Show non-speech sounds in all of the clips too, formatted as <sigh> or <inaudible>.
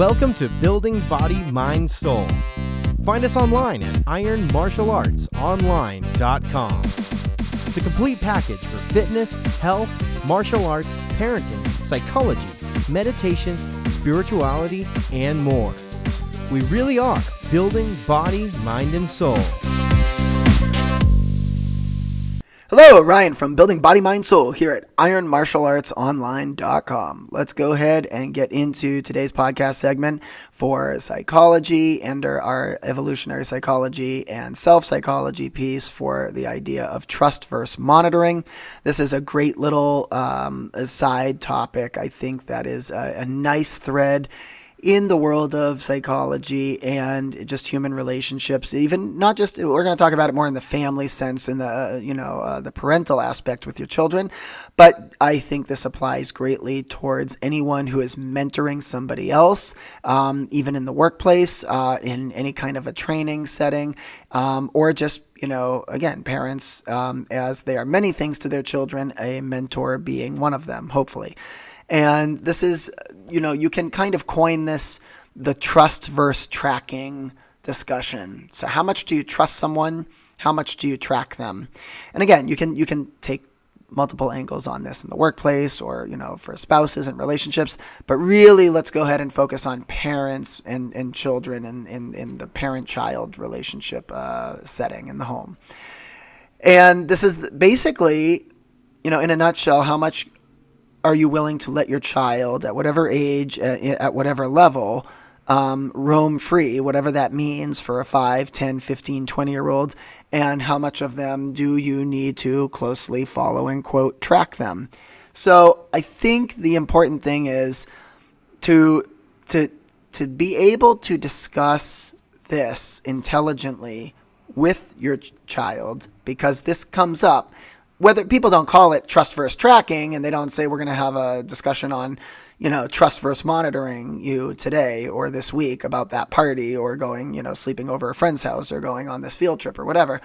Welcome to Building Body, Mind, Soul. Find us online at ironmartialartsonline.com. The complete package for fitness, health, martial arts, parenting, psychology, meditation, spirituality, and more. We really are building body, mind, and soul. Hello, Ryan from Building Body, Mind, Soul here at IronMartialArtsOnline.com. Let's go ahead and get into today's podcast segment for psychology and our evolutionary psychology and self psychology piece for the idea of trust versus monitoring. This is a great little um, side topic. I think that is a, a nice thread in the world of psychology and just human relationships even not just we're going to talk about it more in the family sense in the uh, you know uh, the parental aspect with your children but i think this applies greatly towards anyone who is mentoring somebody else um, even in the workplace uh, in any kind of a training setting um, or just you know again parents um, as they are many things to their children a mentor being one of them hopefully and this is, you know, you can kind of coin this the trust versus tracking discussion. So how much do you trust someone? How much do you track them? And again, you can you can take multiple angles on this in the workplace or you know for spouses and relationships but really let's go ahead and focus on parents and, and children and in, in the parent-child relationship uh, setting in the home and this is basically you know in a nutshell how much are you willing to let your child at whatever age, uh, at whatever level, um, roam free, whatever that means for a 5, 10, 15, 20 year old, and how much of them do you need to closely follow and quote track them? So I think the important thing is to to to be able to discuss this intelligently with your child because this comes up whether people don't call it trust versus tracking and they don't say we're going to have a discussion on you know trust versus monitoring you today or this week about that party or going you know sleeping over a friend's house or going on this field trip or whatever.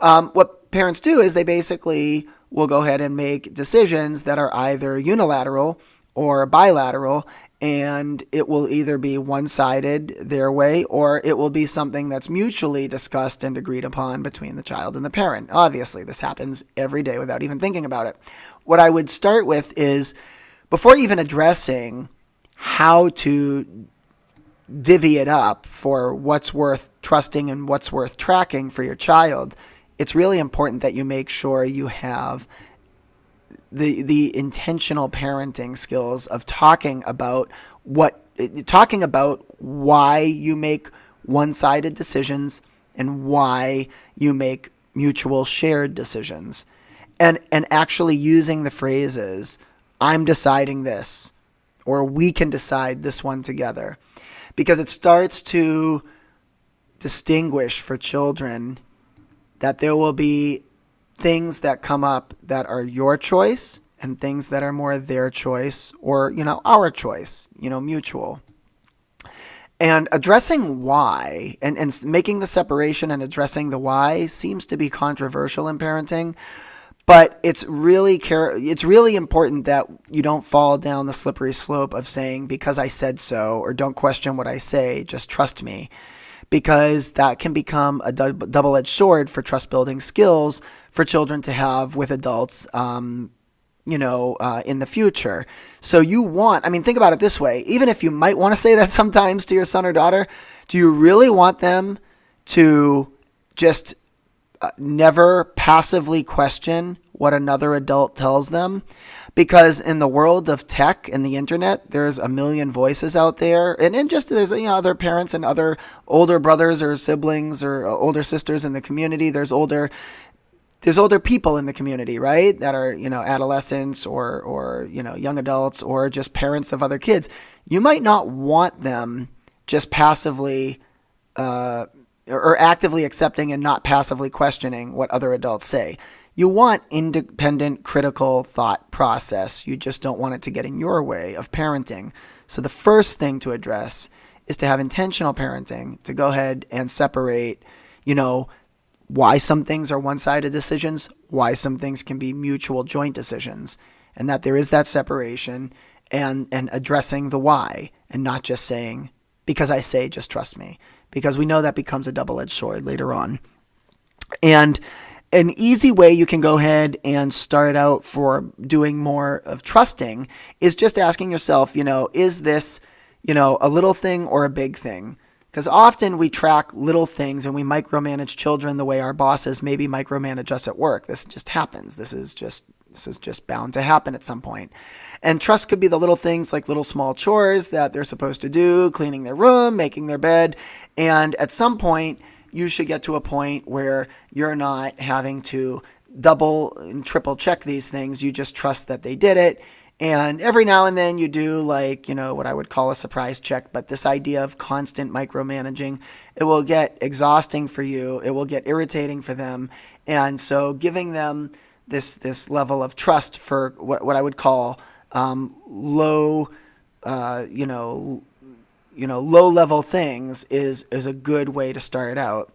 Um, what parents do is they basically will go ahead and make decisions that are either unilateral or bilateral and it will either be one sided their way or it will be something that's mutually discussed and agreed upon between the child and the parent. Obviously, this happens every day without even thinking about it. What I would start with is before even addressing how to divvy it up for what's worth trusting and what's worth tracking for your child, it's really important that you make sure you have the the intentional parenting skills of talking about what talking about why you make one-sided decisions and why you make mutual shared decisions. And and actually using the phrases i'm deciding this or we can decide this one together. Because it starts to distinguish for children that there will be things that come up that are your choice and things that are more their choice or, you know, our choice, you know, mutual. And addressing why and, and making the separation and addressing the why seems to be controversial in parenting. But it's really care it's really important that you don't fall down the slippery slope of saying because I said so or don't question what I say, just trust me because that can become a double edged sword for trust building skills for children to have with adults. Um, you know, uh, in the future. So you want, I mean, think about it this way. Even if you might want to say that <laughs> sometimes to your son or daughter, do you really want them to just uh, never passively question what another adult tells them? Because in the world of tech and the internet, there's a million voices out there, and, and just there's you know other parents and other older brothers or siblings or uh, older sisters in the community. There's older there's older people in the community, right? That are, you know, adolescents or, or, you know, young adults or just parents of other kids. You might not want them just passively, uh, or actively accepting and not passively questioning what other adults say. You want independent, critical thought process. You just don't want it to get in your way of parenting. So the first thing to address is to have intentional parenting, to go ahead and separate, you know, why some things are one sided decisions, why some things can be mutual joint decisions, and that there is that separation and, and addressing the why and not just saying because I say, just trust me, because we know that becomes a double edged sword later on. And an easy way you can go ahead and start out for doing more of trusting is just asking yourself, you know, is this, you know, a little thing or a big thing? Because often we track little things and we micromanage children the way our bosses maybe micromanage us at work. This just happens. This is just this is just bound to happen at some point. And trust could be the little things like little small chores that they're supposed to do, cleaning their room, making their bed, and at some point you should get to a point where you're not having to double and triple check these things. You just trust that they did it. And every now and then you do like, you know, what I would call a surprise check, but this idea of constant micromanaging, it will get exhausting for you. It will get irritating for them. And so giving them this this level of trust for what, what I would call um, low, uh, you know, you know, low level things is is a good way to start out.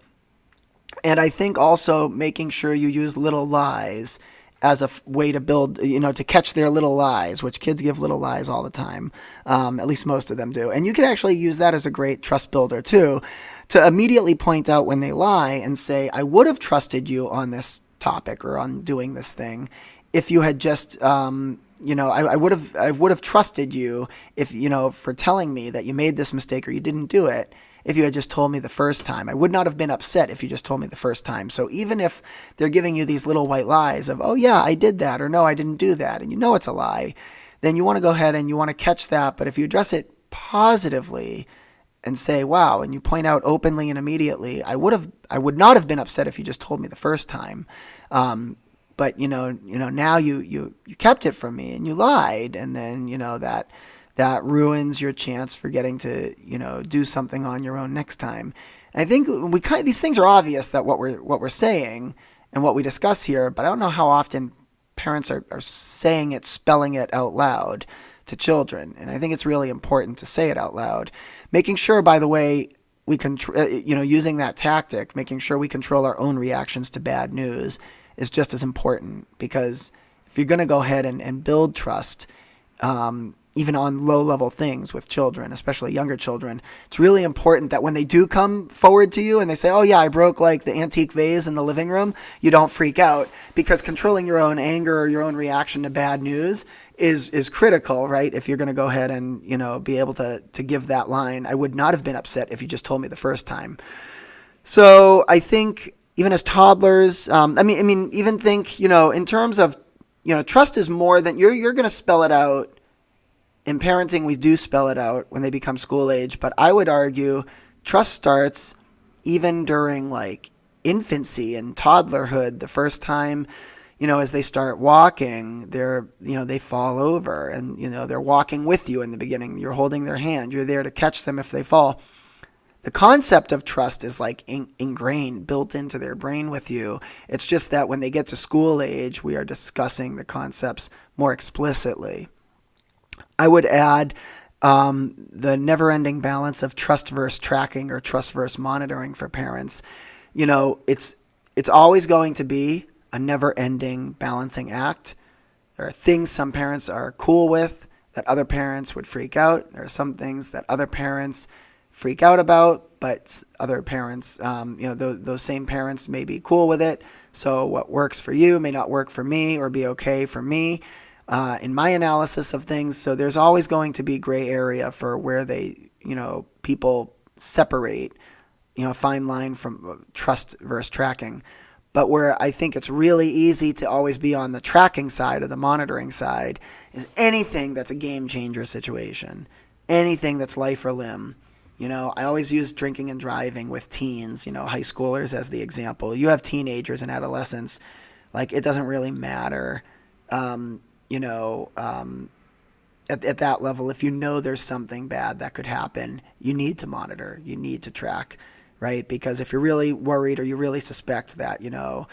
And I think also making sure you use little lies as a f- way to build, you know, to catch their little lies, which kids give little lies all the time. Um, at least most of them do. And you can actually use that as a great trust builder too, to immediately point out when they lie and say, I would have trusted you on this topic or on doing this thing if you had just, um, you know, I, would have I would have trusted you if you know for telling me that you made this mistake or you didn't do it. If you had just told me the first time, I would not have been upset if you just told me the first time. So even if they're giving you these little white lies of, oh yeah, I did that, or no, I didn't do that, and you know it's a lie, then you want to go ahead and you want to catch that. But if you address it positively, and say, "Wow," and you point out openly and immediately, I would have, I would not have been upset if you just told me the first time. Um, but you know, you know, now you you you kept it from me and you lied, and then you know that that ruins your chance for getting to you know do something on your own next time. And I think we kind of, these things are obvious that what we're what we're saying and what we discuss here, but I don't know how often parents are, are saying it, spelling it out loud to children, and I think it's really important to say it out loud. Making sure, by the way, we can, uh, you know, using that tactic, making sure we control our own reactions to bad news is just as important because if you're going to go ahead and, and build trust, um, even on low level things with children, especially younger children, it's really important that when they do come forward to you and they say, Oh, yeah, I broke like the antique vase in the living room, you don't freak out because controlling your own anger or your own reaction to bad news is, is critical, right? If you're going to go ahead and, you know, be able to, to give that line, I would not have been upset if you just told me the first time. So I think even as toddlers. Um, I mean, I mean, even think, you know, in terms of, you know, trust is more than you're you're going to spell it out. In parenting, we do spell it out when they become school age, but I would argue trust starts even during like infancy and toddlerhood. The first time, you know, as they start walking, they're, you know, they fall over and, you know, they're walking with you in the beginning. You're holding their hand. You're there to catch them if they fall the concept of trust is like in, ingrained, built into their brain with you. It's just that when they get to school age, we are discussing the concepts more explicitly. I would add um, the never ending balance of trust versus tracking or trust versus monitoring for parents. You know, it's, it's always going to be a never ending balancing act. There are things some parents are cool with that other parents would freak out. There are some things that other parents freak out about, but other parents, um, you know, th- those same parents may be cool with it. So what works for you may not work for me or be okay for me. Uh, in my analysis of things, so there's always going to be gray area for where they, you know, people separate, you know, a fine line from uh, trust versus tracking. But where I think it's really easy to always be on the tracking side or the monitoring side is anything that's a game changer situation, anything that's life or limb you know, I always use drinking and driving with teens, you know, high schoolers as the example. You have teenagers and adolescents, like it doesn't really matter. Um, you know, um, at, at that level, if you know there's something bad that could happen, you need to monitor, you need to track, right? Because if you're really worried or you really suspect that, you know,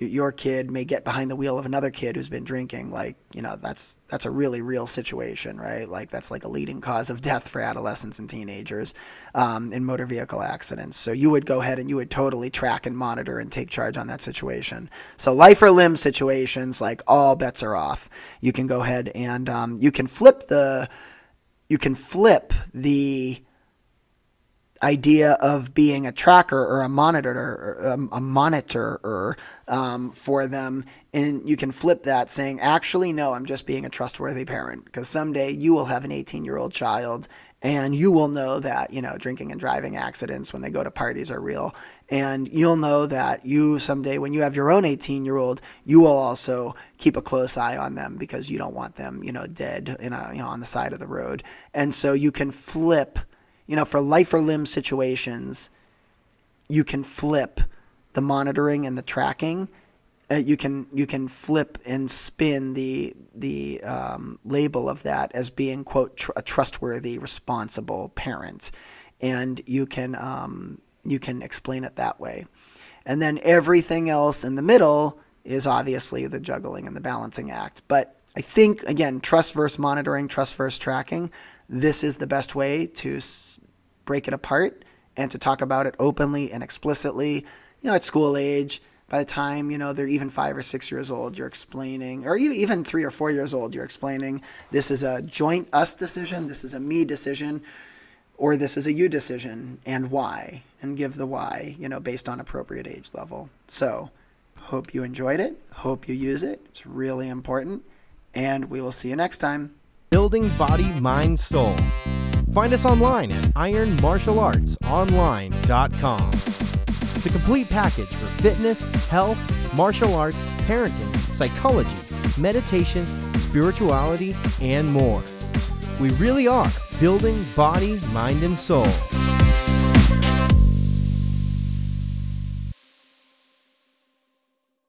your kid may get behind the wheel of another kid who's been drinking like you know that's that's a really real situation right? Like that's like a leading cause of death for adolescents and teenagers um, in motor vehicle accidents. So you would go ahead and you would totally track and monitor and take charge on that situation. So life or limb situations like all bets are off. You can go ahead and um, you can flip the you can flip the idea of being a tracker or a monitor or um, a monitor um, for them and you can flip that saying actually no i'm just being a trustworthy parent because someday you will have an 18 year old child and you will know that you know drinking and driving accidents when they go to parties are real and you'll know that you someday when you have your own 18 year old you will also keep a close eye on them because you don't want them you know dead in a, you know, on the side of the road and so you can flip you know for life or limb situations you can flip the monitoring and the tracking uh, you can you can flip and spin the the um, label of that as being quote tr- a trustworthy, responsible parent, and you can um, you can explain it that way, and then everything else in the middle is obviously the juggling and the balancing act. But I think again, trust versus monitoring, trust versus tracking. This is the best way to break it apart and to talk about it openly and explicitly. You know, at school age by the time you know they're even five or six years old you're explaining or even three or four years old you're explaining this is a joint us decision this is a me decision or this is a you decision and why and give the why you know based on appropriate age level so hope you enjoyed it hope you use it it's really important and we will see you next time building body mind soul find us online at ironmartialartsonline.com the complete package for fitness, health, martial arts, parenting, psychology, meditation, spirituality, and more. We really are building body, mind, and soul.